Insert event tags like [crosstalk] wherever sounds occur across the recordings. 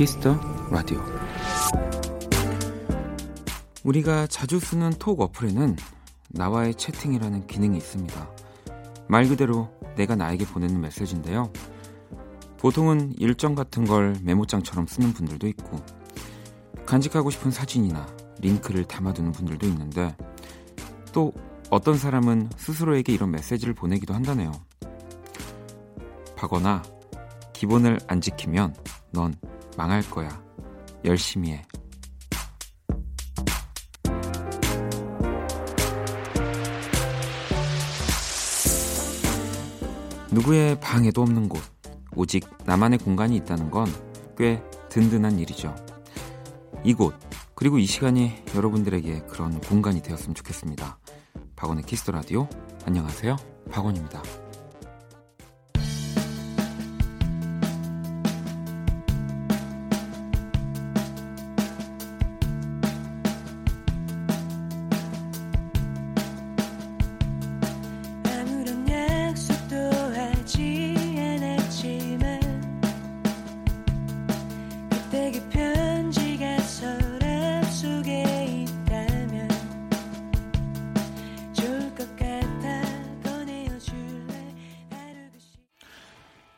Kiss the Radio 우리가 자주 쓰는 톡 어플에는 나와의 채팅이라는 기능이 있습니다. 말 그대로 내가 나에게 보내는 메시지인데요. 보통은 일정 같은 걸 메모장처럼 쓰는 분들도 있고 간직하고 싶은 사진이나 링크를 담아두는 분들도 있는데 또 어떤 사람은 스스로에게 이런 메시지를 보내기도 한다네요. 박거나 기본을 안 지키면 넌 망할 거야. 열심히 해. 누구의 방해도 없는 곳, 오직 나만의 공간이 있다는 건 꽤 든든한 일이죠. 이곳, 그리고 이 시간이 여러분들에게 그런 공간이 되었으면 좋겠습니다. 박원의 키스터 라디오. 안녕하세요. 박원입니다.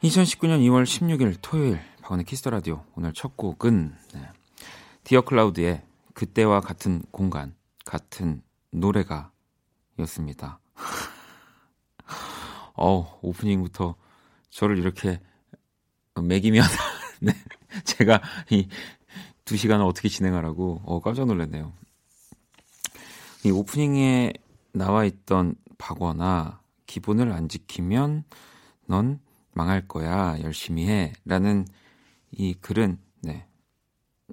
2019년 2월 16일 토요일 박원의 Kiss the Radio 오늘 첫 곡은 네. Dear Cloud의 그때와 같은 공간 같은 노래가 였습니다. [laughs] 어 오프닝부터 저를 이렇게 멕이면 [laughs] 네. 제가 이 두 시간을 어떻게 진행하라고 어 깜짝 놀랐네요. 이 오프닝에 나와 있던 박원아 기본을 안 지키면 넌 망할 거야. 열심히 해. 라는 이 글은, 네.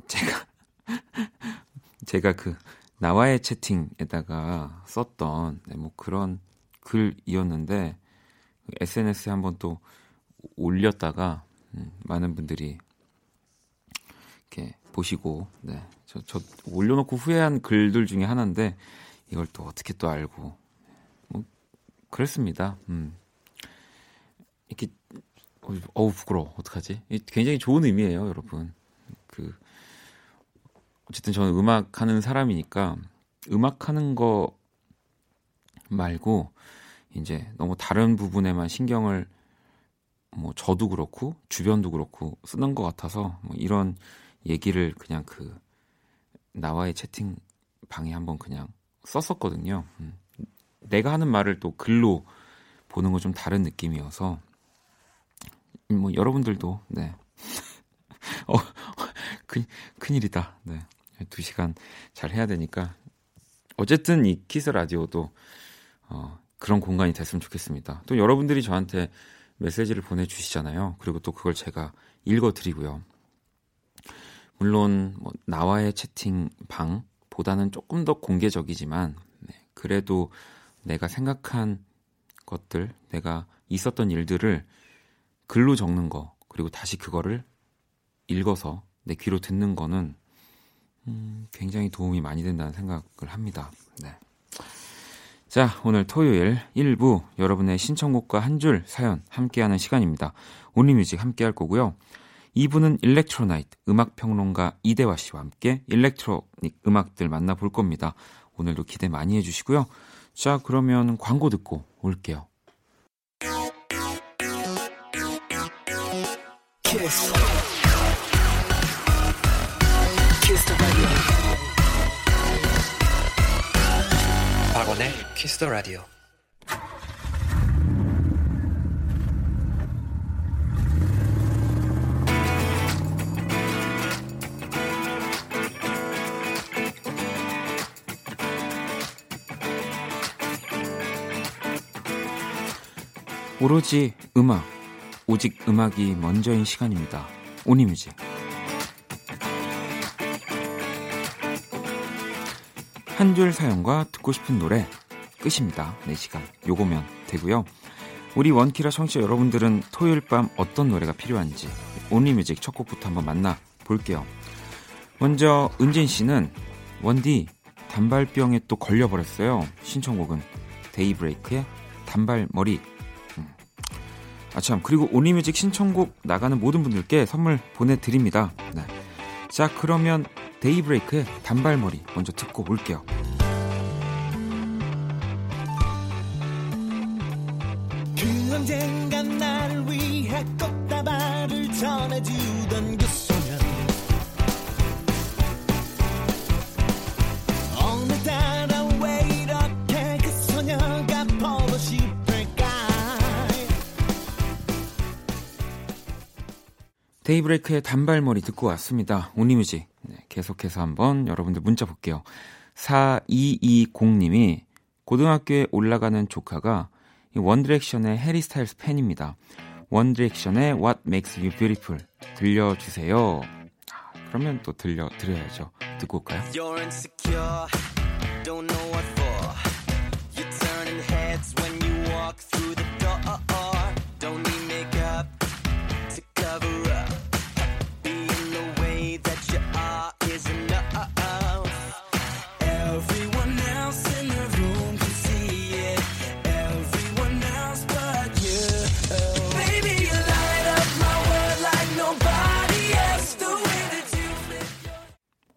제가, [laughs] 제가 그, 나와의 채팅에다가 썼던, 네, 뭐 그런 글이었는데, SNS에 한번 또 올렸다가, 음, 많은 분들이 이렇게 보시고, 네. 저, 저 올려놓고 후회한 글들 중에 하나인데, 이걸 또 어떻게 또 알고, 뭐, 그랬습니다. 음. 이렇게 어우 부끄러워 어떡하지? 굉장히 좋은 의미예요, 여러분. 그 어쨌든 저는 음악 하는 사람이니까 음악 하는 거 말고 이제 너무 다른 부분에만 신경을 뭐 저도 그렇고 주변도 그렇고 쓰는 것 같아서 뭐 이런 얘기를 그냥 그 나와의 채팅 방에 한번 그냥 썼었거든요. 음. 내가 하는 말을 또 글로 보는 건 좀 다른 느낌이어서 뭐 여러분들도 네. [laughs] 어, 큰 큰일이다. 네. 두 시간 잘 해야 되니까 어쨌든 이 키스 라디오도 어, 그런 공간이 됐으면 좋겠습니다. 또 여러분들이 저한테 메시지를 보내 주시잖아요. 그리고 또 그걸 제가 읽어 드리고요. 물론 뭐 나와의 채팅방 보다는 조금 더 공개적이지만 네, 그래도 내가 생각한 것들, 내가 있었던 일들을 글로 적는 거 그리고 다시 그거를 읽어서 내 귀로 듣는 거는 음, 굉장히 도움이 많이 된다는 생각을 합니다. 네. 자, 오늘 토요일 1부 여러분의 신청곡과 한 줄 사연 함께하는 시간입니다. Only Music 함께 할 거고요. 2부는 Electro Night 음악평론가 이대화 씨와 함께 electronic 음악들 만나볼 겁니다. 오늘도 기대 많이 해주시고요. 자, 그러면 광고 듣고 올게요. Kiss. Kiss the radio. 박원의 Kiss the radio. 오로지 음악 오직 음악이 먼저인 시간입니다. 오니뮤직. 한 줄 사연과 듣고 싶은 노래 끝입니다. 4시간. 요거면 되고요. 우리 원키라 청취자 여러분들은 토요일 밤 어떤 노래가 필요한지 온리뮤직 첫 곡부터 한번 만나 볼게요. 먼저 은진 씨는 원디 단발병에 또 걸려버렸어요. 신청곡은 데이브레이크의 단발머리 아 참 그리고 온리뮤직 신청곡 나가는 모든 분들께 선물 보내드립니다. 네. 자 그러면 데이브레이크의 단발머리 먼저 듣고 올게요. Daybreak의 단발머리 듣고 왔습니다. Only Music 네, 계속해서 한번 여러분들 문자 볼게요. 4220님이 고등학교에 올라가는 조카가 One Direction의 해리 스타일스 팬입니다. One Direction의 What Makes You Beautiful 들려주세요. 아, 그러면 또 들려 드려야죠. 듣고 올까요? Don't know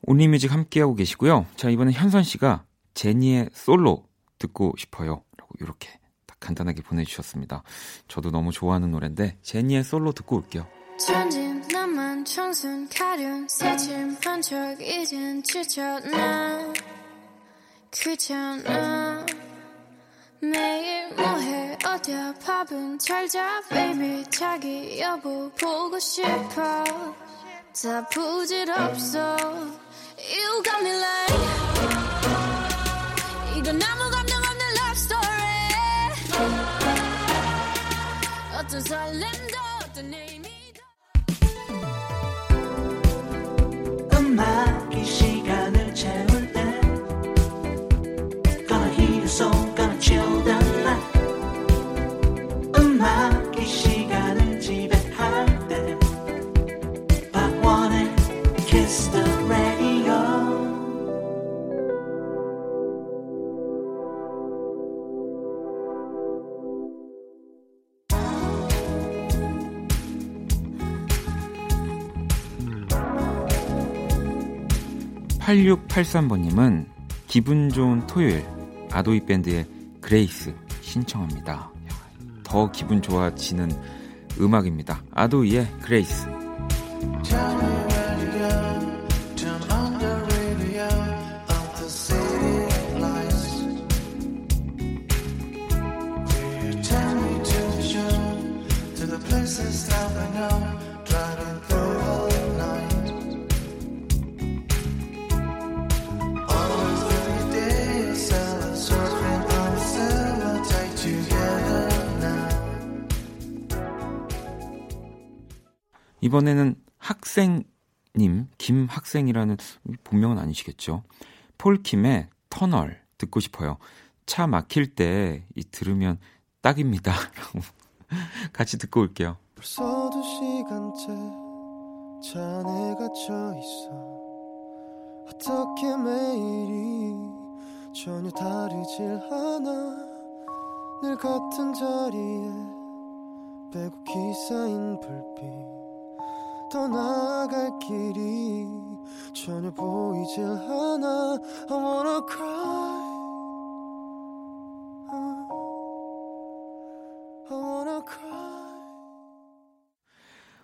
온리뮤직 함께하고 계시고요. 자, 이번엔 현선 씨가 제니의 솔로 듣고 싶어요. 라고 이렇게 딱 간단하게 보내주셨습니다. 저도 너무 좋아하는 노래인데 제니의 솔로 듣고 올게요. 천진 나만 청순 가련 새침한 척 이젠 지쳤나 귀찮아 매일 뭐해 어디야 밥은 잘자 baby 자기 여보 보고 싶어 다 부질없어 You got me like 8683번님은 기분 좋은 토요일 ADOY 밴드의 Grace 신청합니다. 야, 더 기분 좋아지는 음악입니다. ADOY의 Grace. 이번에는 학생님, 김학생이라는 본명은 아니시겠죠? 폴킴의 터널 듣고 싶어요. 차 막힐 때 이 들으면 딱입니다. [laughs] 같이 듣고 올게요. 벌써 두 시간째 차 안에 갇혀 있어 어떻게 매일이 전혀 다르질 않아 늘 같은 자리에 빼곡히 쌓인 불빛 더 나아갈 길이 전혀 보이질 않아 I wanna cry I wanna cry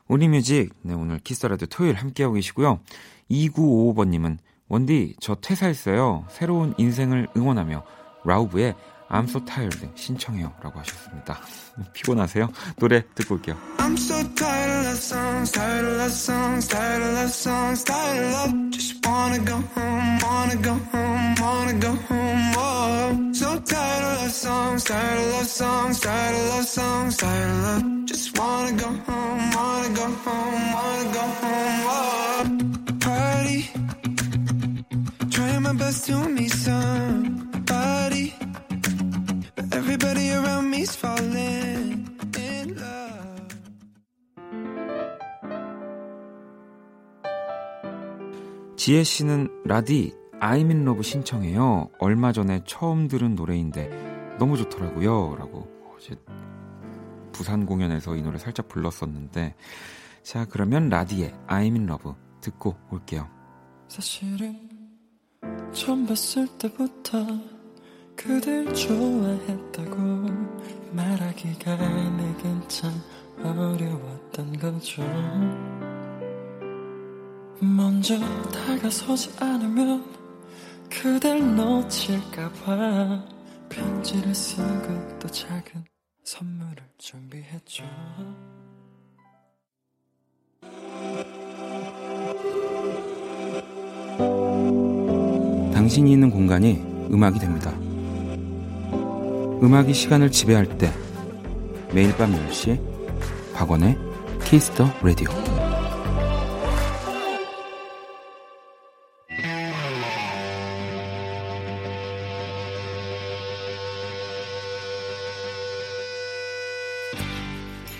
온리뮤직, 네, 오늘 키스라디오 토요일 함께하고 계시고요. 2955번님은, 원디, 저 퇴사했어요. 새로운 인생을 응원하며, 라우브의 I'm so tired 신청해요. 라고 하셨습니다. 피곤하세요? 노래 듣고 올게요. I'm so tired of songs, tired of songs, tired of songs, tired of. Just wanna go home, wanna go home, wanna go home. Oh, so tired of songs, tired of songs, tired of songs, tired of. Just wanna go home, wanna go home, wanna go home. Oh, party, trying my best to meet somebody, everybody around me's falling in love. 지혜 씨는 라디, I'm in love 신청해요. 얼마 전에 처음 들은 노래인데, 너무 좋더라고요. 라고. 어제 부산 공연에서 이 노래 살짝 불렀었는데 자 그러면 라디의 I'm in love 듣고 올게요. 사실은 처음 봤을 때부터 그댈 좋아했다고 말하기가 내겐 참 어려웠던 거죠 먼저 다가서지 않으면 그댈 놓칠까봐 편지를 쓰고 또 작은 선물을 준비했죠 당신이 있는 공간이 음악이 됩니다. 음악이 시간을 지배할 때 매일 밤 10시 박원의 Kiss the Radio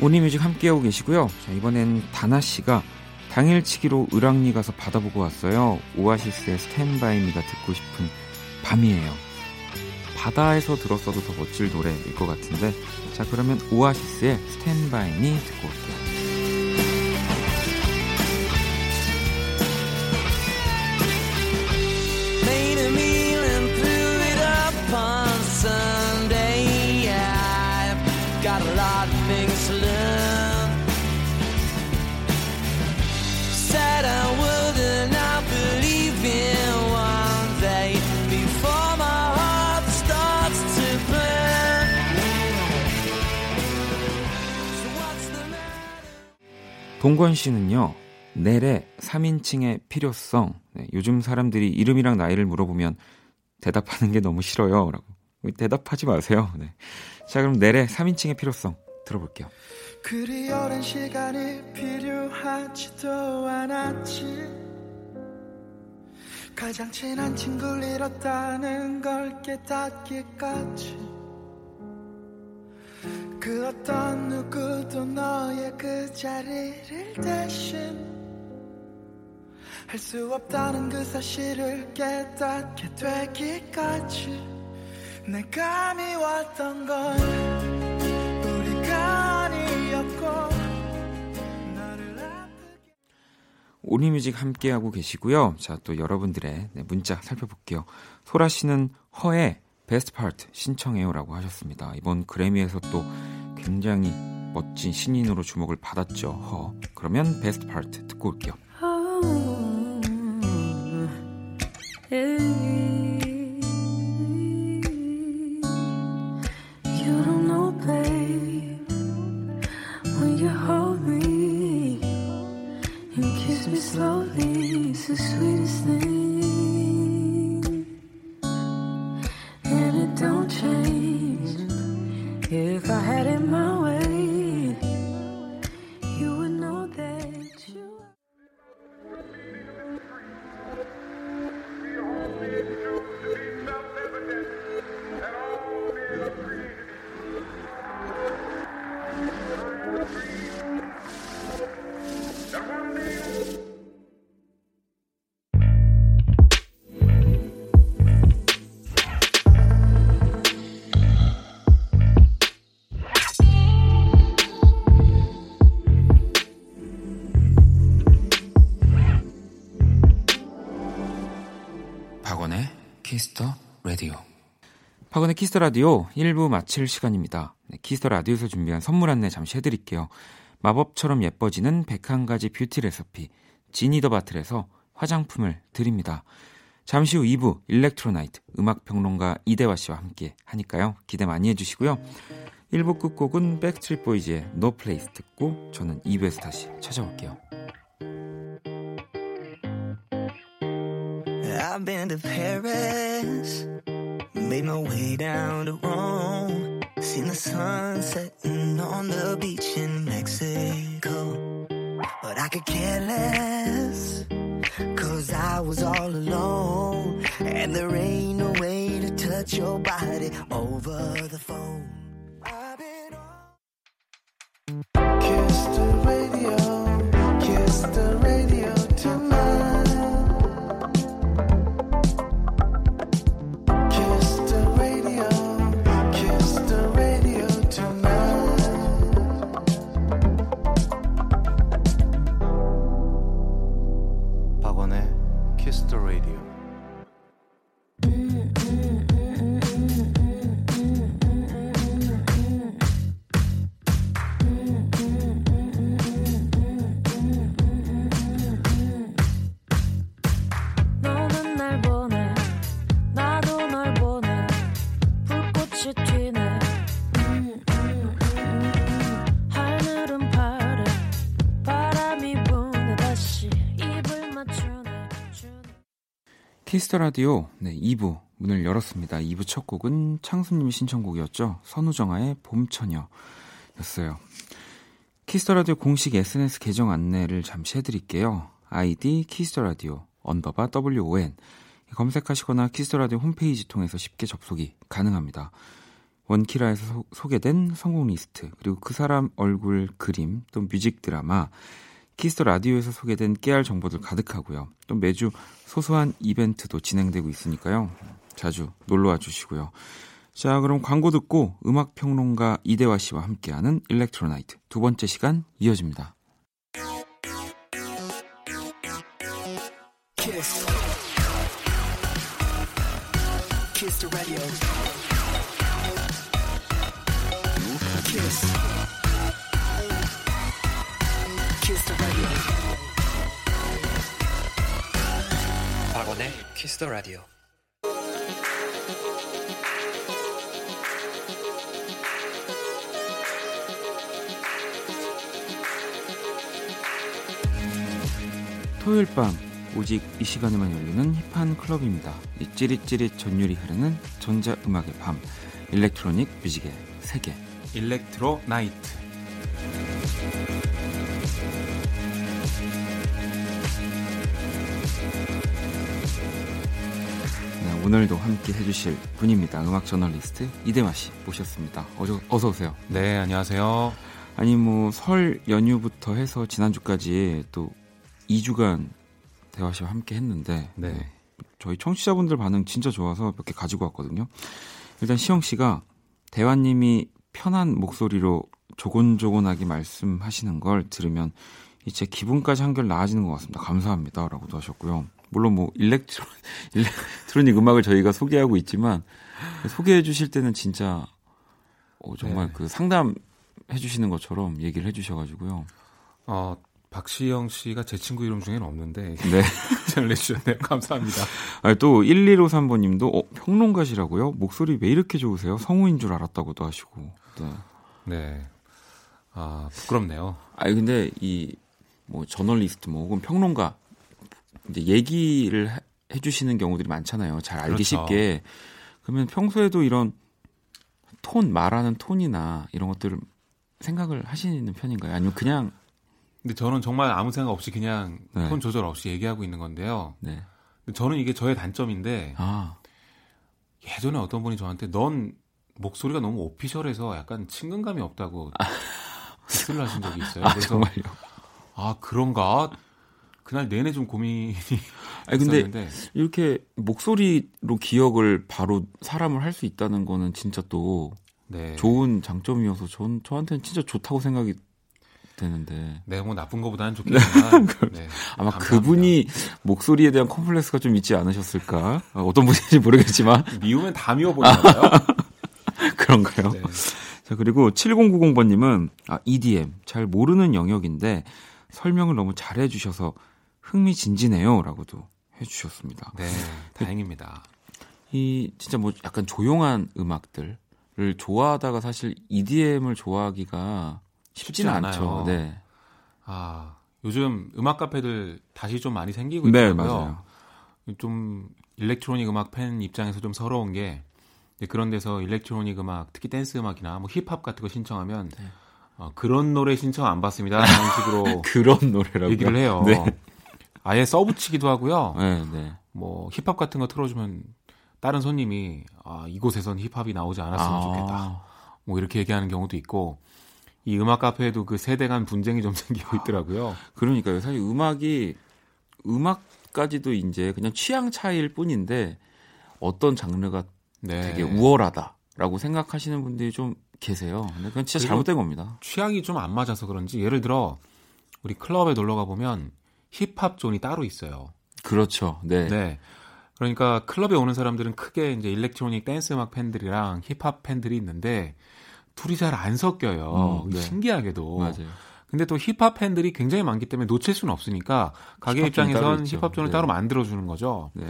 Only Music 함께하고 계시고요. 자, 이번엔 다나 씨가 당일치기로 을왕리 가서 받아보고 왔어요. 오아시스의 스탠바이미가 듣고 싶은 밤이에요. 바다에서 들었어도 더 멋질 노래일 것 같은데 자 그러면 오아시스의 스탠바이 미 듣고 올게요. 동건 씨는요, 넬의 3인칭의 필요성. 네, 요즘 사람들이 이름이랑 나이를 물어보면 대답하는 게 너무 싫어요. 라고. 대답하지 마세요. 네. 자, 그럼 넬의 3인칭의 필요성 들어볼게요. 그리 오랜 시간이 필요하지도 않았지 가장 친한 친구를 잃었다는 걸 깨닫기까지 그 어떤 누구도 너의 그 자리를 대신 할 수 없다는 그 사실을 깨닫게 되기까지 내가 미웠던 건 우리가 아니었고 오리뮤직 함께하고 계시고요. 자, 또 여러분들의 네, 문자 살펴볼게요. 소라 씨는 허의 베스트 파트 신청해요라고 하셨습니다. 이번 그래미에서 또 굉장히 멋진 신인으로 주목을 받았죠. 허. 그러면 베스트 파트 듣고 올게요. Kiss the Radio 1부 마칠 시간입니다. 네, Kiss the Radio에서 준비한 선물 안내 잠시 해드릴게요. 마법처럼 예뻐지는 101가지 뷰티 레시피 Genie the Bottle에서 화장품을 드립니다. 잠시 후 2부 Electro Night 음악평론가 이대화 씨와 함께 하니까요. 기대 많이 해주시고요. 1부 끝곡은 Backstreet Boys의 No Place 듣고 저는 2부에서 다시 찾아올게요. I've been to Paris, made my way down to Rome, seen the sun setting on the beach in Mexico. But I could care less, cause I was all alone, and there ain't no way to touch your body over the phone. I've been Kiss the Radio 네, 2부 문을 열었습니다. 2부 첫 곡은 창수님의 신청곡이었죠. 선우정아의 봄처녀였어요. Kiss the Radio 공식 SNS 계정 안내를 잠시 해드릴게요. 아이디 Kiss the Radio underbar WON 검색하시거나 Kiss the Radio 홈페이지 통해서 쉽게 접속이 가능합니다. 원키라에서 소, 소개된 선곡 리스트 그리고 그 사람 얼굴 그림 또 뮤직 드라마 Kiss the Radio에서 소개된 깨알 정보들 가득하고요. 또 매주 소소한 이벤트도 진행되고 있으니까요. 자주 놀러와 주시고요. 자, 그럼 광고 듣고 음악 평론가 이대화 씨와 함께하는 Electro Night 두 번째 시간 이어집니다. The radio. Kiss. Kiss the radio. 박원의 Kiss the radio. 토요일 밤 오직 이 시간에만 열리는 힙한 클럽입니다. 이 찌릿찌릿 전율이 흐르는 전자음악의 밤 일렉트로닉 뮤직의 세계 일렉트로 나이트. 오늘도 함께 해주실 분입니다. 음악 저널리스트 이대화 씨 모셨습니다. 어서, 어서 오세요. 네, 안녕하세요. 아니 뭐 설 연휴부터 해서 지난주까지 또 2주간 대화 씨와 함께 했는데 네. 네, 저희 청취자분들 반응 진짜 좋아서 몇 개 가지고 왔거든요. 일단 시영 씨가 대화님이 편한 목소리로 조곤조곤하게 말씀하시는 걸 들으면 이제 기분까지 한결 나아지는 것 같습니다. 감사합니다라고도 하셨고요. 물론 뭐 일렉트로 [laughs] 일렉트로닉 음악을 저희가 소개하고 있지만 소개해 주실 때는 진짜 어, 정말 네. 그 상담 해 주시는 것처럼 얘기를 해 주셔가지고요. 어, 박시영 씨가 제 친구 이름 중에는 없는데 네. [laughs] 잘 내주셨네요. 감사합니다. 아니, 또 1153번님도 어, 평론가시라고요? 목소리 왜 이렇게 좋으세요? 성우인 줄 알았다고도 하시고. 네. 네. 아, 부끄럽네요. 아니 근데 이 뭐 저널리스트 뭐 혹은 평론가 이제 얘기를 해- 해주시는 경우들이 많잖아요. 잘 알기 그렇죠. 쉽게. 그러면 평소에도 이런 톤 말하는 톤이나 이런 것들을 생각을 하시는 편인가요? 아니면 그냥 근데 저는 정말 아무 생각 없이 그냥 네. 톤 조절 없이 얘기하고 있는 건데요. 네. 저는 이게 저의 단점인데 아 예전에 어떤 분이 저한테 넌 목소리가 너무 오피셜해서 약간 친근감이 없다고 디스를 하신 적이 있어요. 아, 그래서 정말요. 아 그런가? 그날 내내 좀 고민이 [laughs] 아니 근데 있었는데 이렇게 목소리로 기억을 바로 사람을 할 수 있다는 거는 진짜 또 네. 좋은 장점이어서 전 저한테는 진짜 좋다고 생각이 되는데 네, 뭐 나쁜 것보다는 좋겠지만 [laughs] 네, 아마 감사합니다. 그분이 목소리에 대한 컴플렉스가 좀 있지 않으셨을까? 아, 어떤 분인지 모르겠지만 [laughs] 미우면 다 미워보나 봐요. 그런가요? 네. 자 그리고 7090번님은 아, EDM 잘 모르는 영역인데 설명을 너무 잘해주셔서 흥미진진해요 라고도 해주셨습니다. 네, 다행입니다. 이 진짜 뭐 약간 조용한 음악들을 좋아하다가 사실 EDM을 좋아하기가 쉽지는 쉽지 않죠. 않아요. 네, 아, 요즘 음악 카페들 다시 좀 많이 생기고 네 있더라고요. 맞아요. 좀 electronic 음악 팬 입장에서 좀 서러운 게 그런 데서 electronic 음악, 특히 댄스 음악이나 뭐 힙합 같은 거 신청하면 네. 어, 그런 노래 신청 안 받습니다. 이런 식으로 [laughs] 그런 노래라고 얘기를 해요. 네, 아예 써붙이기도 하고요. 네, 네. 뭐 힙합 같은 거 틀어주면 다른 손님이 아 이곳에선 힙합이 나오지 않았으면 좋겠다. 아, 뭐 이렇게 얘기하는 경우도 있고 이 음악 카페에도 그 세대 간 분쟁이 좀 [laughs] 생기고 있더라고요. 그러니까요. 사실 음악이 음악까지도 이제 그냥 취향 차이일 뿐인데 어떤 장르가 네. 되게 우월하다라고 생각하시는 분들이 좀 계세요. 근데 그건 진짜 잘못된 겁니다. 취향이 좀 안 맞아서 그런지 예를 들어 우리 클럽에 놀러 가 보면 힙합 zone이 따로 있어요. 그렇죠. 네. 네. 그러니까 클럽에 오는 사람들은 크게 이제 electronic 댄스 음악 팬들이랑 힙합 팬들이 있는데 둘이 잘 안 섞여요. 음, 네. 신기하게도. 맞아요. 근데 또 힙합 팬들이 굉장히 많기 때문에 놓칠 수는 없으니까 가게 힙합 입장에선 있죠. 힙합 존을 네. 따로 만들어 주는 거죠. 네.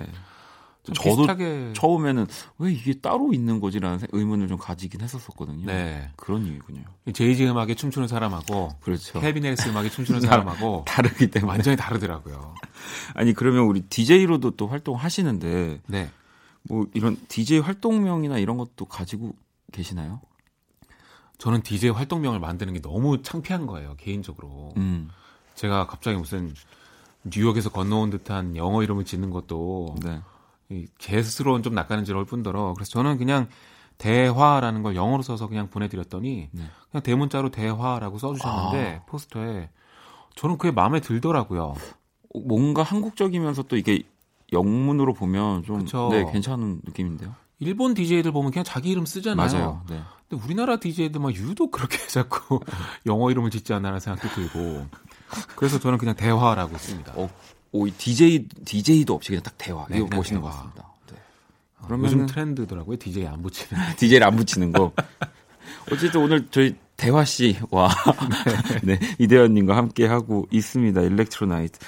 좀 저도 비슷하게 처음에는 왜 이게 따로 있는 거지라는 생- 의문을 좀 가지긴 했었었거든요. 네. 그런 이유군요. 제이지 음악에 춤추는 사람하고 그렇죠. 헬비네스 음악에 춤추는 [laughs] 사람하고 다르기 때문에. 완전히 다르더라고요. [laughs] 아니 그러면 우리 DJ로도 또 활동하시는데 네. 뭐 이런 DJ 활동명이나 이런 것도 가지고 계시나요? 저는 DJ 활동명을 만드는 게 너무 창피한 거예요, 개인적으로. 음. 제가 갑자기 무슨 뉴욕에서 건너온 듯한 영어 이름을 짓는 것도 네. 이제 스스로는 좀 낯가는지러울 뿐더러 그래서 저는 그냥 대화라는 걸 영어로 써서 그냥 보내드렸더니 네. 그냥 대문자로 대화라고 써주셨는데 포스터에 저는 그게 마음에 들더라고요. 어, 뭔가 한국적이면서 또 이게 영문으로 보면 좀 그쵸. 네, 괜찮은 느낌인데요. 일본 DJ들 보면 그냥 자기 이름 쓰잖아요. 맞아요. 네. 근데 우리나라 DJ들만 유독 그렇게 [laughs] 자꾸 영어 이름을 짓지 않나라는 생각도 들고 그래서 저는 그냥 대화라고 씁니다. 어, 오, 이 DJ DJ도 없이 그냥 딱 대화. 네, 이거 멋있는. 것 같습니다. 네. 요즘 그러면은 트렌드더라고요. DJ 안 붙이는. DJ를 [laughs] 안 붙이는 거. 어쨌든 오늘 저희 대화 씨와 [laughs] 네, 이대현 님과 함께 하고 있습니다. 일렉트로나이트.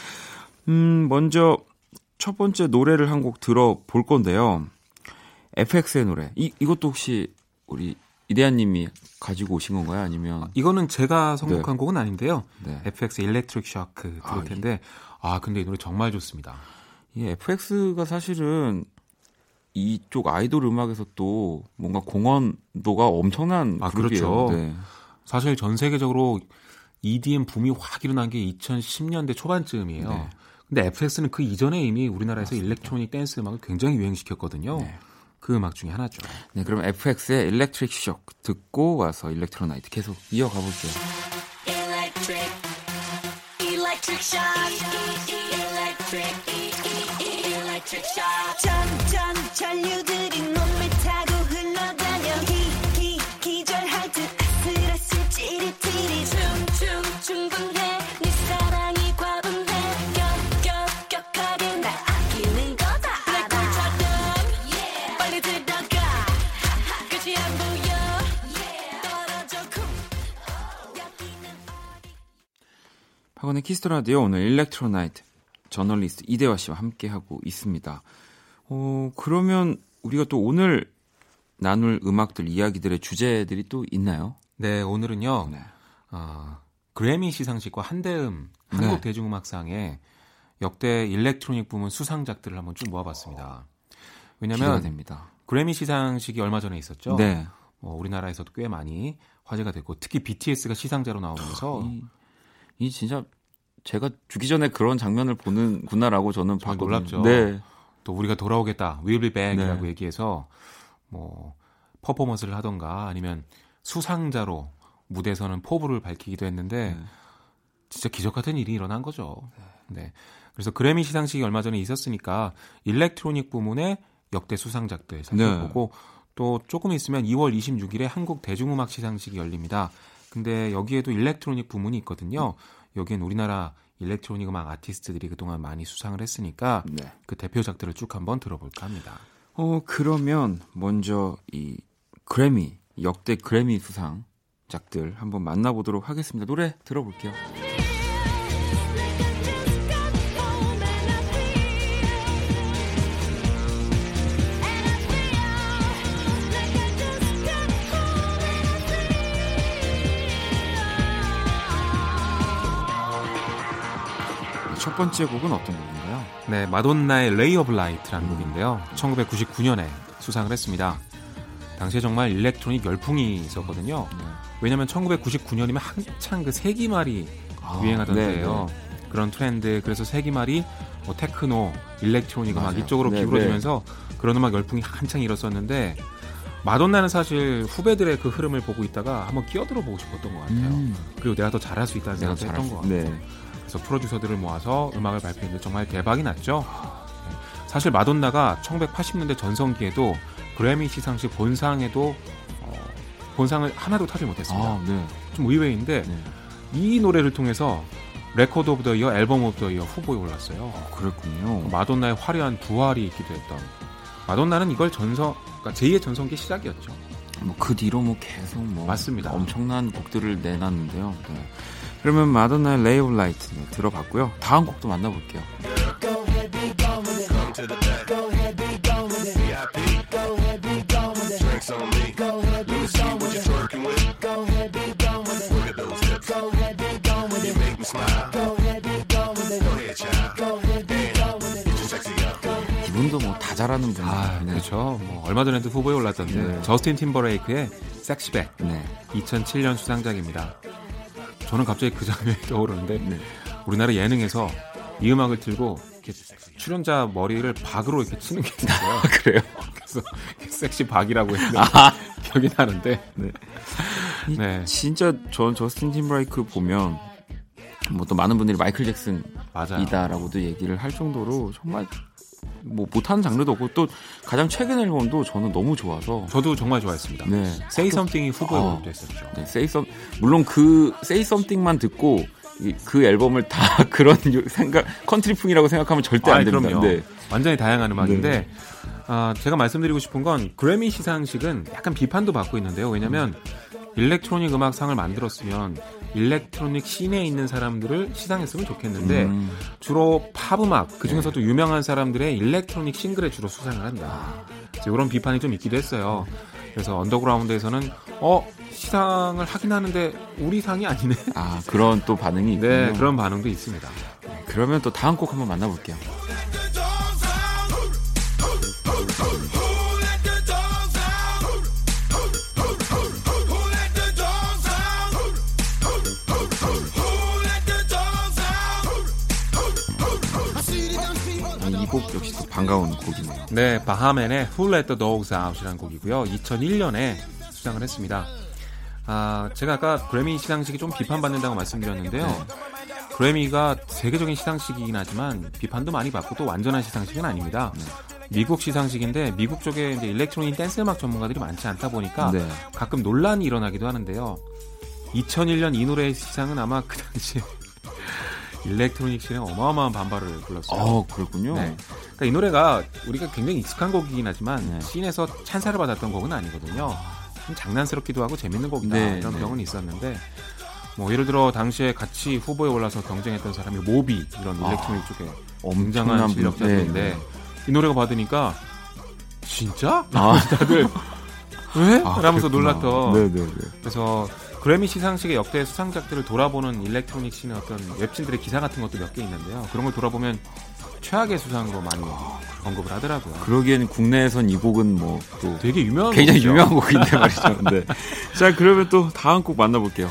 음, 먼저 첫 번째 노래를 한 곡 들어볼 건데요. FX의 노래. 이 이것도 혹시 우리 이대현님이 가지고 오신 건가요? 아니면 이거는 제가 선곡한 곡은 아닌데요. 네. FX 일렉트릭 아, 들을 텐데 아 근데 이 노래 정말 좋습니다. 이 FX가 사실은 이쪽 아이돌 음악에서 또 뭔가 공헌도가 엄청난 아, 그룹이에요. 그렇죠. 네. 사실 전 세계적으로 EDM 붐이 확 일어난 게 2010년대 초반쯤이에요. 네. 근데 FX는 그 이전에 이미 우리나라에서 electronic 댄스 음악을 굉장히 유행시켰거든요. 네. 그 음악 중에 하나죠. 네, 그럼 FX의 Electric Shock 듣고 와서 Electro Night 계속 이어가 볼게요. Electric, electric shock. Electric, electric shock. 점점 전류들이 박원의 Kiss the Radio 오늘 Electro Night 저널리스트 이대화 씨와 함께 하고 있습니다. 어, 그러면 우리가 또 오늘 나눌 음악들 이야기들의 주제들이 또 있나요? 네, 오늘은요. 네. 아, 그래미 시상식과 한대음 네. 한국 대중음악상의 역대 electronic 부문 수상작들을 한번 쭉 모아봤습니다. 왜냐하면 됩니다. 그래미 시상식이 얼마 전에 있었죠. 네. 어, 우리나라에서도 꽤 많이 화제가 됐고 특히 BTS가 시상자로 나오면서 이, 이 진짜 제가 주기 전에 그런 장면을 보는구나라고 저는 봤거든요. 놀랍죠. 네. 또 우리가 돌아오겠다, We'll be back이라고 네. 얘기해서 뭐 퍼포먼스를 하던가 아니면 수상자로 무대에서는 포부를 밝히기도 했는데 네. 진짜 기적 같은 일이 일어난 거죠. 네. 그래서 그래미 시상식이 얼마 전에 있었으니까 일렉트로닉 부문의 역대 수상작들 살펴보고 또 조금 있으면 2월 26일에 한국 대중음악 시상식이 열립니다. 근데 여기에도 electronic 부문이 있거든요. 여기엔 우리나라 electronic 음악 아티스트들이 그동안 많이 수상을 했으니까 네. 그 대표작들을 쭉 한번 들어볼까 합니다. 어, 그러면 먼저 이 그래미, 역대 그래미 수상작들 한번 만나보도록 하겠습니다. 노래 들어볼게요. 첫 번째 곡은 어떤 곡인가요? 네, 마돈나의 Ray of Light라는 곡인데요. 1999년에 수상을 했습니다. 당시에 정말 일렉트로닉 열풍이 있었거든요. 왜냐면 1999년이면 한창 그 세기말이 아, 유행하던 네, 때예요. 그런 트렌드, 그래서 세기말이 뭐 테크노, 일렉트로닉 음악. 이쪽으로 네, 기울어지면서 그런 음악 열풍이 한창 일었었는데 마돈나는 사실 후배들의 그 흐름을 보고 있다가 한번 끼어들어 보고 싶었던 것 같아요. 음, 그리고 내가 더 잘할 수 있다는 잘할 했던 수것 같아요. 네. 그래서 프로듀서들을 모아서 음악을 발표했는데 정말 대박이 났죠. 네. 사실 마돈나가 1980년대 전성기에도 그래미 시상식 본상에도 어, 본상을 하나도 타지 못했습니다. 아, 네. 좀 의외인데 네. 이 노래를 통해서 Record of the Year, Album of the Year 후보에 올랐어요. 그랬군요. 마돈나의 화려한 부활이 있기도 했던. 마돈나는 이걸 전성, 그러니까 제2의 전성기 시작이었죠. 뭐 그 뒤로 뭐 계속 뭐 맞습니다. 엄청난 곡들을 내놨는데요. 네. 그러면 마돈나의 Ray of Light 들어봤고요. 다음 곡도 만나볼게요. 이분도 뭐 다 잘하는 분. 아, 네. 그렇죠. 뭐 얼마 전에도 후보에 올랐던데 네. 저스틴 팀버레이크의 섹시백 네. 2007년 수상작입니다. 저는 갑자기 그 장면이 [laughs] 떠오르는데 네. 우리나라 예능에서 이 음악을 틀고 이렇게 출연자 머리를 박으로 이렇게 치는 게 있어요. 그래요? 그래서 섹시 박이라고 했는데 아. [laughs] 기억이 나는데 네. 네. 진짜 전 저스틴 팀브라이크 보면 뭐 또 많은 분들이 마이클. 잭슨이다라고도 얘기를 할 정도로 정말 뭐 못하는 장르도 없고 또 가장 최근 앨범도 저는 너무 좋아서 저도 정말 좋아했습니다. 네. Say Something이 후보에 어. 오르됐었죠. 네, Say Some 물론 그 Say Something만 듣고 이- 그 앨범을 다 [laughs] 그런 요- 생각 컨트리풍이라고 생각하면 절대 안 됩니다. 그럼요. 네. 완전히 다양한 음악인데 네. 아, 제가 말씀드리고 싶은 건 그래미 시상식은 약간 비판도 받고 있는데요. 왜냐하면 일렉트로닉 음악상을 만들었으면 일렉트로닉 씬에 있는 사람들을 시상했으면 좋겠는데 음. 주로 팝 음악 그 중에서도 유명한 사람들의 일렉트로닉 싱글에 주로 수상을 한다. 이제 이런 비판이 좀 있기도 했어요. 그래서 언더그라운드에서는 어 시상을 하긴 하는데 우리 상이 아니네. 아 그런 또 반응이 있군요. 네 그런 반응도 있습니다. 그러면 또 다음 곡 한번 만나볼게요. 반가운 곡이네요. 네, 바하맨의 Who Let the Dogs Out이라는 곡이고요. 2001년에 수상을 했습니다. 아, 제가 아까 그래미 시상식이 좀 비판받는다고 말씀드렸는데요. 그래미가 세계적인 시상식이긴 하지만 비판도 많이 받고 또 완전한 시상식은 아닙니다. 미국 시상식인데 미국 쪽에 이제 일렉트로닉 댄스 음악 전문가들이 많지 않다 보니까 네. 가끔 논란이 일어나기도 하는데요. 2001년 이 노래의 시상은 아마 그 당시에 일렉트로닉 씬에 어마어마한 반발을 불렀어요. 어 그렇군요. 네. 그러니까 이 노래가 우리가 굉장히 익숙한 곡이긴 하지만 네. 씬에서 찬사를 받았던 곡은 아니거든요. 좀 장난스럽기도 하고 재밌는 곡이다 네, 이런 네. 경우는 있었는데 뭐 예를 들어 당시에 같이 후보에 올라서 경쟁했던 사람이 모비 이런 아, 일렉트로닉 쪽에 엄청난 실력자인데 네, 네. 이 노래가 받으니까 진짜? 아, [laughs] 다들 [laughs] 왜? 아, 라면서. 놀랐던 네네네. 그래서 그래미 시상식의 역대 수상작들을 돌아보는 일렉트로닉 씬의 어떤 웹진들의 기사 같은 것도 몇 개 있는데요. 그런 걸 돌아보면 최악의 수상으로 많이 언급을 하더라고요. 그러기엔 국내에선 이 곡은 뭐 또 되게 유명한 굉장히 곡이죠. 유명한 곡인데 말이죠. 네. [laughs] 자 그러면 또 다음 곡 만나볼게요.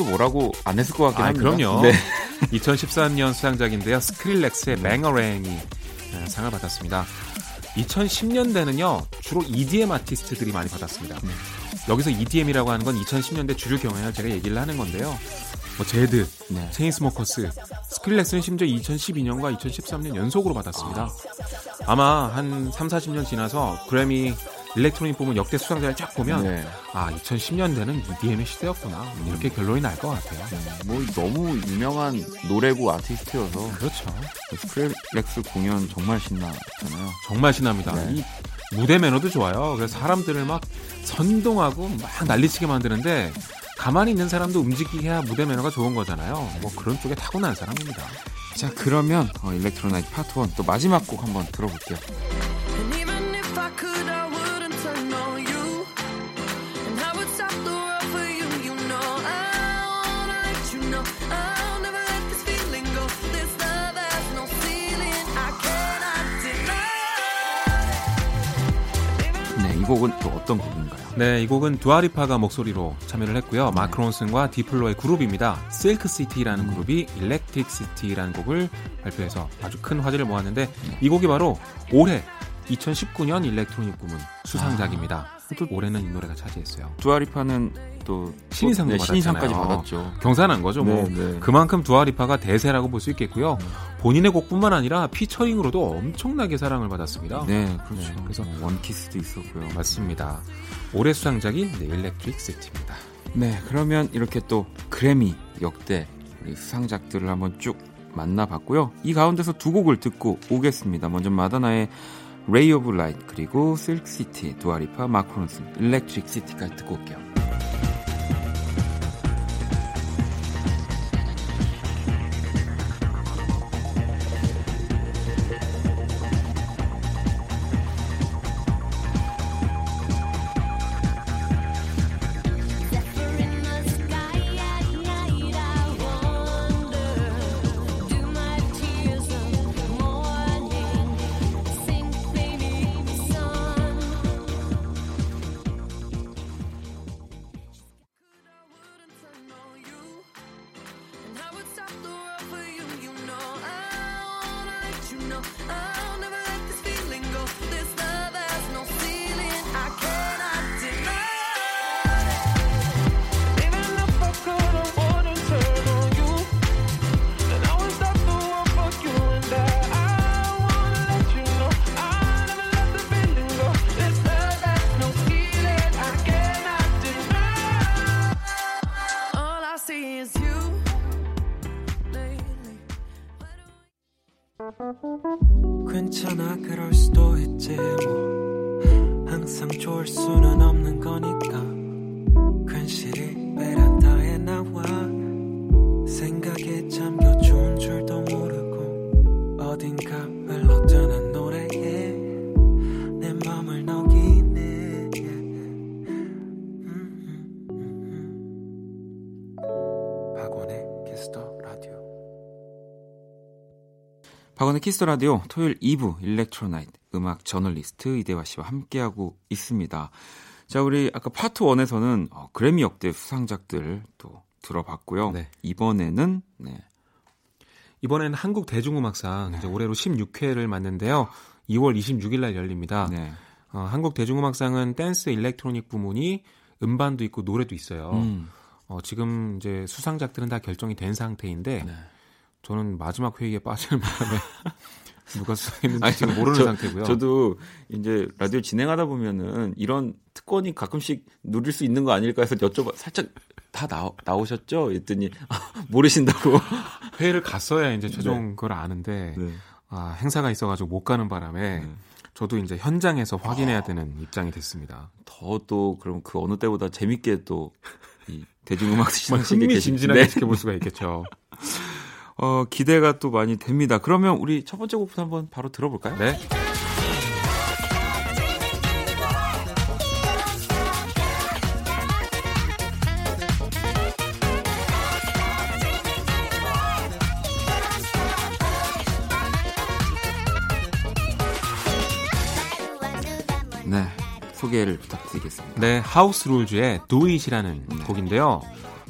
아무도 뭐라고 안 했을 것 같긴 아, 합니다. 그럼요. 네. [laughs] 2013년 수상작인데요. 스크릴렉스의 Bangarang이 네, 상을 받았습니다. 2010년대는요 주로 EDM 아티스트들이 많이 받았습니다. 네. 여기서 EDM이라고 하는 건 2010년대 주류 경향을 제가 얘기를 하는 건데요. 뭐 제드, 네. 체인스모커스, 스크릴렉스는 심지어 2012년과 2013년 연속으로 받았습니다. 아마 한 3, 40년 지나서 그래미 일렉트로닉 부문 역대 수상자를 쫙 보면 네. 아 2010년대는 EDM의 시대였구나 이렇게 결론이 날 것 같아요. 뭐 너무 유명한 노래고 아티스트여서 그렇죠. 스크릴렉스 공연 정말 신나잖아요. 정말 신납니다. 네. 이 무대 매너도 좋아요. 그래서 사람들을 막 선동하고 막 난리치게 만드는데 가만히 있는 사람도 움직여야 무대 매너가 좋은 거잖아요. 뭐 그런 쪽에 타고난 사람입니다. 자 그러면 어, 일렉트로나이트 파트 1 또 마지막 곡 한번 들어볼게요. 곡은 또 어떤 곡인가요? 네, 이 곡은 두아리파가 목소리로 참여를 했고요. 마크 론슨과 디플로의 그룹입니다. 실크 시티라는 그룹이 Electricity라는 곡을 발표해서 아주 큰 화제를 모았는데 이 곡이 바로 올해 2019년 일렉트로닉 부문 수상작입니다. 또 올해는 이 노래가 차지했어요. 두아리파는 또 신인상도 네, 신인상까지. 받았죠. 경사난 거죠. 뭐 네, 네. 그만큼 두아리파가 대세라고 볼 수 있겠고요. 본인의 곡뿐만 아니라 피처링으로도 엄청나게 사랑을 받았습니다. 네, 그렇죠. 네, 그래서 뭐 One Kiss도 있었고요. 맞습니다. 올해 수상작이 네, Electricity입니다. 네, 그러면 이렇게 또 그래미 역대 수상작들을 한번 쭉 만나봤고요. 이 가운데서 두 곡을 듣고 오겠습니다. 먼저 마돈나의 Ray of Light 그리고 실크 시티 두아리파 마크론슨 Electricity까지 듣고 올게요. 박원의 키스 라디오 토요일 2부 일렉트로나이트 음악 저널리스트 이대화 씨와 함께하고 있습니다. 자, 우리 아까 파트 1에서는 어, 그래미 역대 수상작들 또 들어봤고요. 네. 이번에는 네. 이번에는 한국 대중음악상 이제 올해로 16회를 맞는데요. 2월 26일 날 열립니다. 네. 어, 한국 대중음악상은 댄스 일렉트로닉 부문이 음반도 있고 노래도 있어요. 음. 어, 지금 이제 수상작들은 다 결정이 된 상태인데 네. 저는 마지막 회의에 빠지는 바람에 [laughs] 누가 수상했는지 지금 모르는 저- 상태고요. 저도 이제 라디오 진행하다 보면은 이런 특권이 가끔씩 누릴 수 있는 거 아닐까 해서 여쭤봐 살짝 다 나, 나오셨죠? 했더니 아, 모르신다고. [laughs] 회의를 갔어야 이제 최종 그걸 아는데 네. 아, 행사가 있어가지고 못 가는 바람에 네. 저도 이제 현장에서 확인해야 되는 입장이 됐습니다. 더 또 그럼 그 어느 때보다 재밌게 또 이 대중음악 시상식에 흥미진진하게 네. 지켜볼 수가 있겠죠. 어, 기대가 또 많이 됩니다. 그러면 우리 첫 번째 곡부터 한번 바로 들어볼까요? 네. 네. 소개를 부탁드리겠습니다. 네, 하우스 룰즈의 Do It이라는 곡인데요.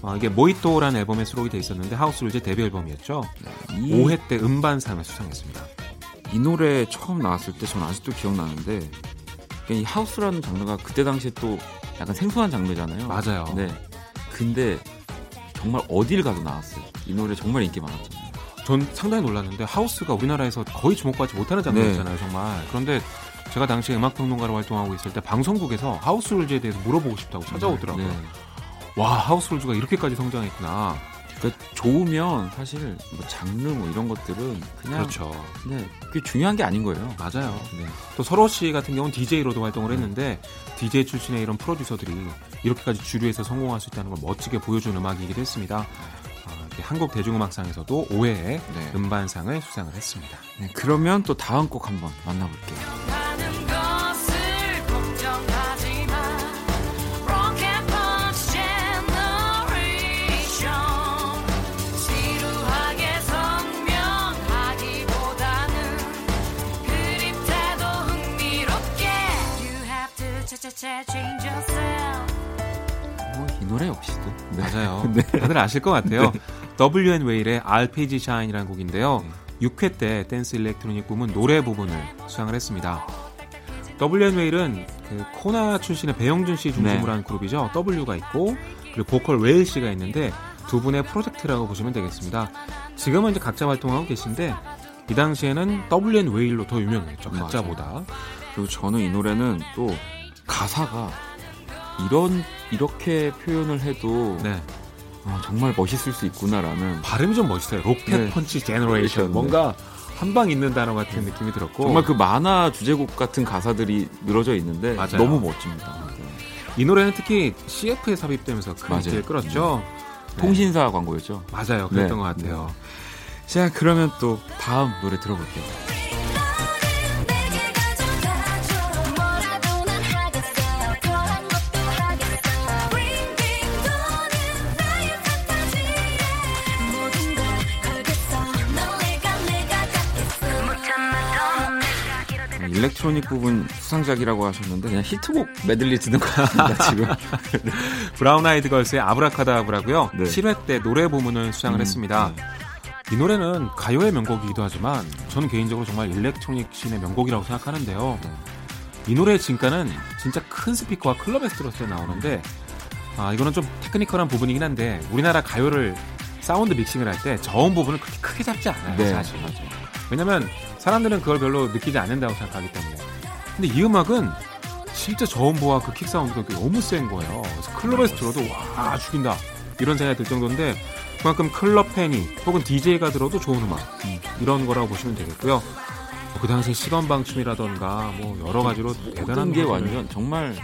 어, 이게 모히또라는 앨범에 수록이 돼 있었는데 하우스 룰즈의 데뷔 앨범이었죠. 이, 5회 때 음반상을 수상했습니다. 이 노래 처음 나왔을 때 저는 아직도 기억나는데 이 하우스라는 장르가 그때 당시에 또 약간 생소한 장르잖아요. 맞아요. 네. 근데 정말 어딜 가도 나왔어요. 이 노래 정말 인기 많았잖아요. 전 상당히 놀랐는데 하우스가 우리나라에서 거의 주목받지 못하는 장르였잖아요, 정말. 그런데 제가 당시에 음악 평론가로 활동하고 있을 때 방송국에서 하우스 룰즈에 대해서 물어보고 싶다고 찾아오더라고요. 네. 와, 하우스 룰즈가 이렇게까지 성장했구나. 그러니까 좋으면 사실 뭐 장르 뭐 이런 것들은 그냥 그렇죠. 네, 그게 중요한 게 아닌 거예요. 맞아요. 네. 또 서로 씨 같은 경우는 DJ로도 활동을 했는데 DJ 출신의 이런 프로듀서들이 이렇게까지 주류에서 성공할 수 있다는 걸 멋지게 보여준 음악이기도 했습니다. 아, 한국 대중음악상에서도 5회에 네. 음반상을 수상을 했습니다. 네, 그러면 또 다음 곡 한번 만나볼게요. 맞아요. [laughs] 네. 다들 아실 것 같아요. WN 웨일의 RPG Shine이라는 곡인데요. 6회 때 댄스 일렉트로닉 부문 노래 부분을 수상을 했습니다. W&Whale은 그 코나 출신의 배영준 씨 중심으로 네. 한 그룹이죠. W가 있고 그리고 보컬 웨일 씨가 있는데 두 분의 프로젝트라고 보시면 되겠습니다. 지금은 이제 각자 활동하고 계신데 이 당시에는 WN 웨일로 더 유명했죠. 각자보다. 그리고 저는 이 노래는 또 가사가 이런 이렇게 표현을 해도 네. 아, 정말 멋있을 수 있구나라는 발음이 좀 멋있어요. Rocket 네. Punch Generation. 네. 뭔가 한 방 있는 단어 같은 느낌이 들었고 정말 그 만화 주제곡 같은 가사들이 늘어져 있는데 맞아요. 너무 멋집니다. 이 노래는 특히 CF에 삽입되면서 큰. 인기를 끌었죠. 네. 통신사 광고였죠. 맞아요. 그랬던 네. 것 같아요. 자, 그러면 또 다음 노래 들어볼게요. electronic 부문 수상작이라고 하셨는데 그냥 히트곡 메들리 듣는 것 같습니다, 지금. [laughs] 브라운 아이드 걸스의 아브라카다브라고요. 네. 7회 때 노래 부문을 수상을 음, 했습니다. 이 노래는 가요의 명곡이기도 하지만 저는 개인적으로 정말 electronic scene의 명곡이라고 생각하는데요. 네. 이 노래의 진가는 진짜 큰 스피커와 클럽에서 들었을 때 나오는데 아 이거는 좀 technical한 부분이긴 한데 우리나라 가요를 사운드 믹싱을 할 때 저음 부분을 그렇게 크게 잡지 않아요 네, 사실 왜냐면 사람들은 그걸 별로 느끼지 않는다고 생각하기 때문에 근데 이 음악은 진짜 저음부와 그 킥 사운드가 너무 센 거예요 그래서 클럽에서 들어도 와 죽인다 이런 생각이 들 정도인데 그만큼 클럽 팬이 혹은 DJ가 들어도 좋은 음악 이런 거라고 보시면 되겠고요 뭐그 당시 시건방춤이라던가 뭐 여러 가지로 대단한 게 완전 정말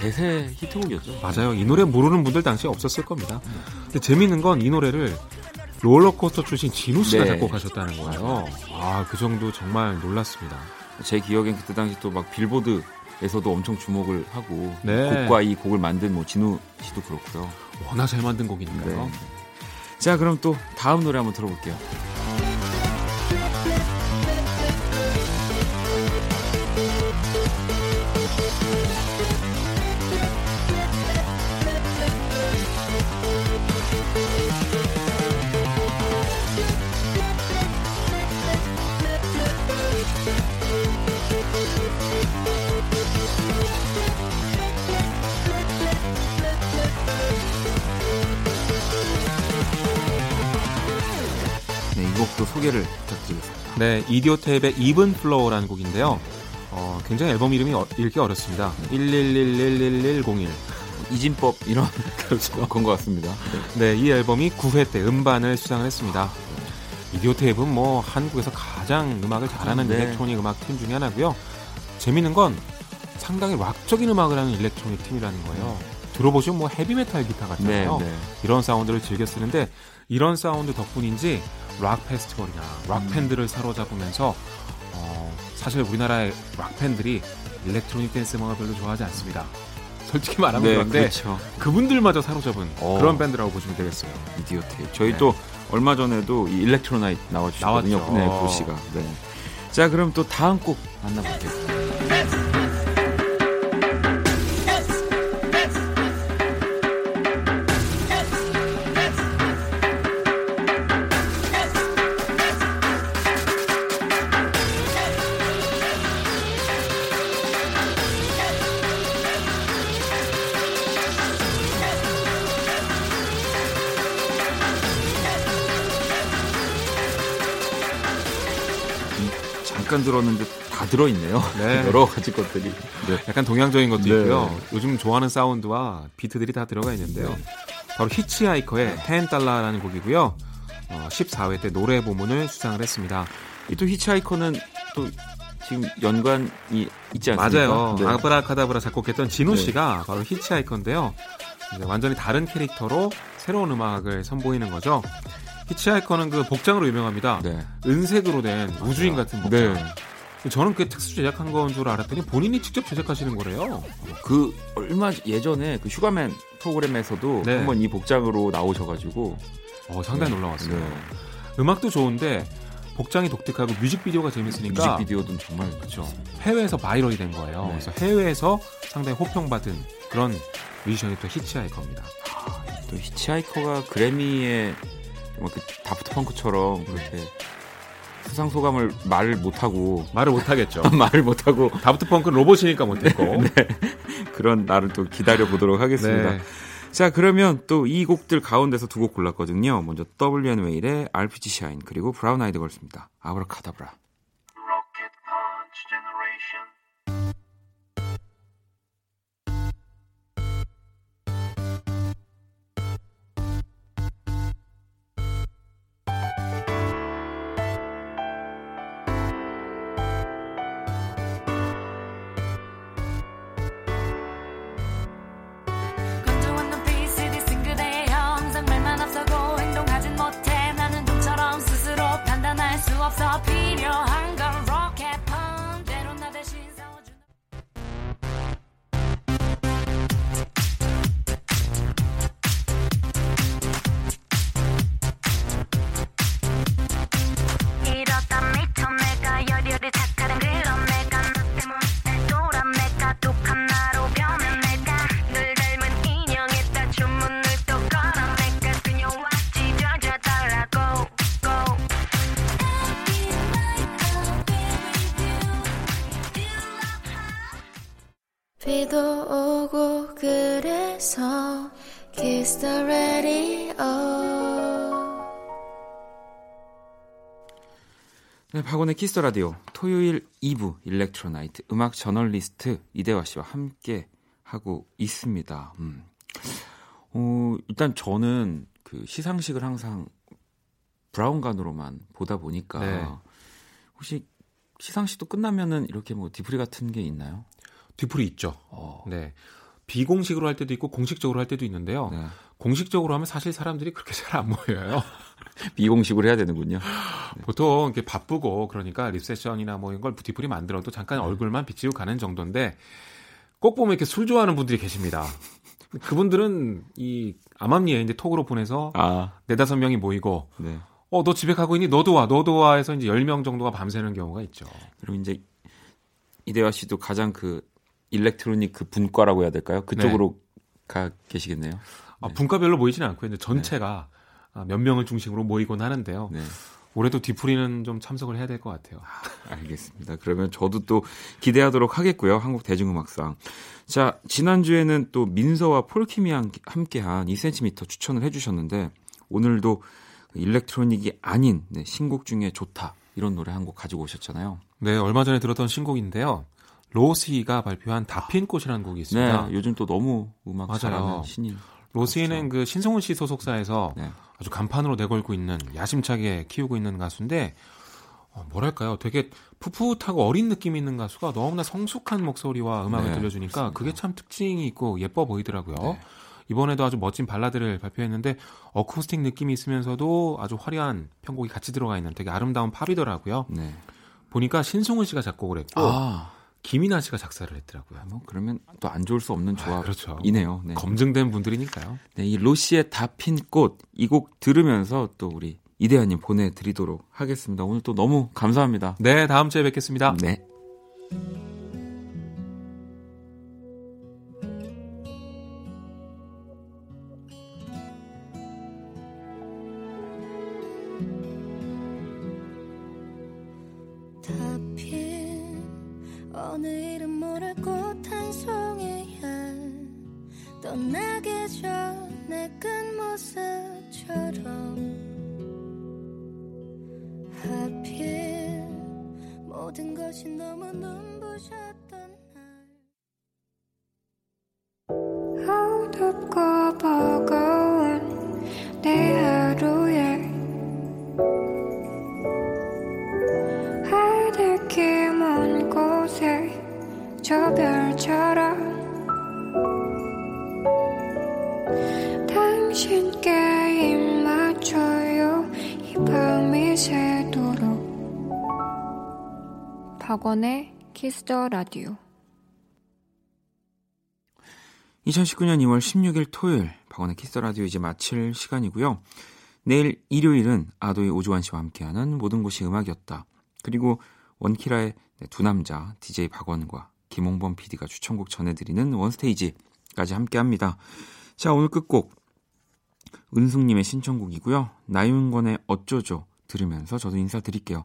대세 히트곡이었죠. 맞아요. 이 노래 모르는 분들 당시에 없었을 겁니다. 근데 재밌는 건 이 노래를 롤러코스터 출신 진우 씨가 네. 작곡하셨다는 거예요. 아, 그 정도 정말 놀랐습니다. 제 기억엔 그때 당시 또 막 빌보드 에서도 엄청 주목을 하고 네. 곡과 이 곡을 만든 뭐 진우 씨도 그렇고요. 워낙 잘 만든 곡이니까요. 네. 자, 그럼 또 다음 노래 한번 들어볼게요. 소개를 부탁드리겠습니다. 네, 이디오 테이프의 Even Floor라는 곡인데요. 어, 굉장히 앨범 이름이 어- 읽기 어렵습니다. 111111101. 이진법 이런 [laughs] 그런 것 같습니다. 네, 이 앨범이 9회 때 음반을 수상을 했습니다. 이디오 테이프는 뭐 한국에서 가장 음악을 잘하는 네. electronic 음악 팀 중에 하나고요. 재밌는 건 상당히 락적인 음악을 하는 electronic 팀이라는 거예요. 들어보시면 뭐 헤비메탈 기타 네, 같잖아요. 네. 이런 사운드를 즐겨 쓰는데 이런 사운드 덕분인지 락 페스티벌이나 락 음. 팬들을 사로잡으면서 어, 사실 우리나라의 락 팬들이 electronic 댄스 음악을 별로 좋아하지 않습니다. 솔직히 말하면 네, 그런데 그렇죠. 그분들마저 사로잡은 어. 그런 밴드라고 보시면 되겠어요. 이디오테이프. 저희 네. 또 얼마 전에도 이 일렉트로나이트 나와주셨거든요. 나왔죠. 네, 보 씨가. 네. 자, 그럼 또 다음 곡 만나볼게요. 잠깐 들었는데 다 들어있네요. 네. [laughs] 여러 가지 것들이. 네. 약간 동양적인 것도 네. 있고요. 요즘 좋아하는 사운드와 비트들이 다 들어가 있는데요. 바로 히치하이커의 10달러라는 곡이고요. 어, 14회 때 노래 부문을 수상을 했습니다. 이 또 히치하이커는 또 지금 연관이 있지 않습니까? 맞아요. 네. 아브라카다브라 작곡했던 진우 네. 씨가 바로 히치하이커인데요. 완전히 다른 캐릭터로 새로운 음악을 선보이는 거죠. 히치하이커는 그 복장으로 유명합니다. 네. 은색으로 된 우주인 같은 복장. 네. 저는 그 특수 제작한 건 줄 알았더니 본인이 직접 제작하시는 거래요. 그 얼마 예전에 그 슈가맨 프로그램에서도 네. 한번 이 복장으로 나오셔가지고 어, 상당히 네. 놀라웠어요. 네. 음악도 좋은데 복장이 독특하고 뮤직비디오가 재밌으니까 뮤직비디오도 정말 그렇죠. 해외에서 viral이 된 거예요. 네. 그래서 해외에서 상당히 호평받은 그런 뮤지션이 또 히치하이커입니다. 또 히치하이커가 그래미에 정말 그 다프트 펑크처럼 그렇게 수상 소감을 말을 못하고 말을 못하겠죠. [laughs] 말을 못하고 다프트 펑크는 로봇이니까 못했고. [laughs] 그런 날을 또 기다려 보도록 하겠습니다. 네. 자 그러면 또 이 곡들 가운데서 두 곡 골랐거든요. 먼저 웨일의 RPG Shine 그리고 브라운 아이드 걸스입니다. 아브라카다브라. 없어 필 비도 오고 그래서 Kiss the radio 네, 박원의 키스 라디오 토요일 2부 일렉트로 나이트 음악 저널리스트 이대화 씨와 함께 하고 있습니다. 음. 어, 일단 저는 그 시상식을 항상 브라운관으로만 보다 보니까 네. 혹시 시상식도 끝나면은 이렇게 뭐 뒤풀이 같은 게 있나요? 뒤풀이 있죠. 어, 네. 비공식으로 할 때도 있고 공식적으로 할 때도 있는데요. 네. 공식적으로 하면 사실 사람들이 그렇게 잘 안 모여요. [laughs] 비공식으로 해야 되는군요. 보통 이렇게 바쁘고 그러니까 리셉션이나 뭐 이런 걸 뒤풀이 만들어도 잠깐 얼굴만 비치고 가는 정도인데 꼭 보면 이렇게 술 좋아하는 분들이 계십니다. 그분들은 이 암암리에 이제 톡으로 보내서 아, 네다섯 명이 모이고 네. 어 너 집에 가고 있니? 너도 와. 너도 와 해서 이제 10명 정도가 밤새는 경우가 있죠. 그리고 이제 이대화 씨도 가장 그 일렉트로닉 그 분과라고 해야 될까요? 그쪽으로 가 계시겠네요. 아, 분과별로 모이지는 않고요. 이제 전체가 아, 몇 명을 중심으로 모이곤 하는데요. 네. 올해도 디프리는 좀 참석을 해야 될 것 같아요. 알겠습니다. 그러면 저도 또 기대하도록 하겠고요. 한국 대중음악상. 자, 지난주에는 또 민서와 폴킴이 한- 함께한 2cm 추천을 해주셨는데, 오늘도 일렉트로닉이 아닌 네, 신곡 중에 좋다. 이런 노래 한 곡 가지고 오셨잖아요. 네, 얼마 전에 들었던 신곡인데요. 로시가 발표한 다핀꽃이라는 곡이 있습니다. 네, 요즘 또 너무 음악 맞아요. 잘하는 신인. 로시는 그 신성훈 씨 소속사에서 네. 아주 간판으로 내걸고 있는 야심차게 키우고 있는 가수인데 어, 뭐랄까요, 되게 풋풋하고 어린 느낌 있는 가수가 너무나 성숙한 목소리와 음악을 네, 들려주니까 그렇습니다. 그게 참 특징이 있고 예뻐 보이더라고요. 네. 이번에도 아주 멋진 발라드를 발표했는데 어쿠스틱 느낌이 있으면서도 아주 화려한 편곡이 같이 들어가 있는 되게 아름다운 팝이더라고요. 네. 보니까 신승훈 씨가 작곡을 했고 아, 김이나 씨가 작사를 했더라고요. 뭐 그러면 또 안 좋을 수 없는 아, 그렇죠. 조합이네요. 네. 검증된 분들이니까요. 네, 이 로시의 다 핀 꽃 이 곡 들으면서 또 우리 이대현님 보내드리도록 하겠습니다. 오늘 또 너무 감사합니다. 네, 다음 주에 뵙겠습니다. 네. 떠나기 전에 끝모습처럼 하필 모든 것이 너무 눈부셨던 날. 어둡고 버거운 박원의 Kiss the Radio 2019년 2월 16일 토요일 박원의 키스 라디오 이제 마칠 시간이고요. 내일 일요일은 아도이 오주환 씨와 함께하는 모든 곳이 음악이었다. 그리고 원키라의 네, 두 남자 DJ 박원과 김홍범 PD가 추천곡 전해드리는 원스테이지까지 함께합니다. 자 오늘 끝곡 은숙님의 신청곡이고요. 나윤권의 어쩌죠 들으면서 저도 인사드릴게요.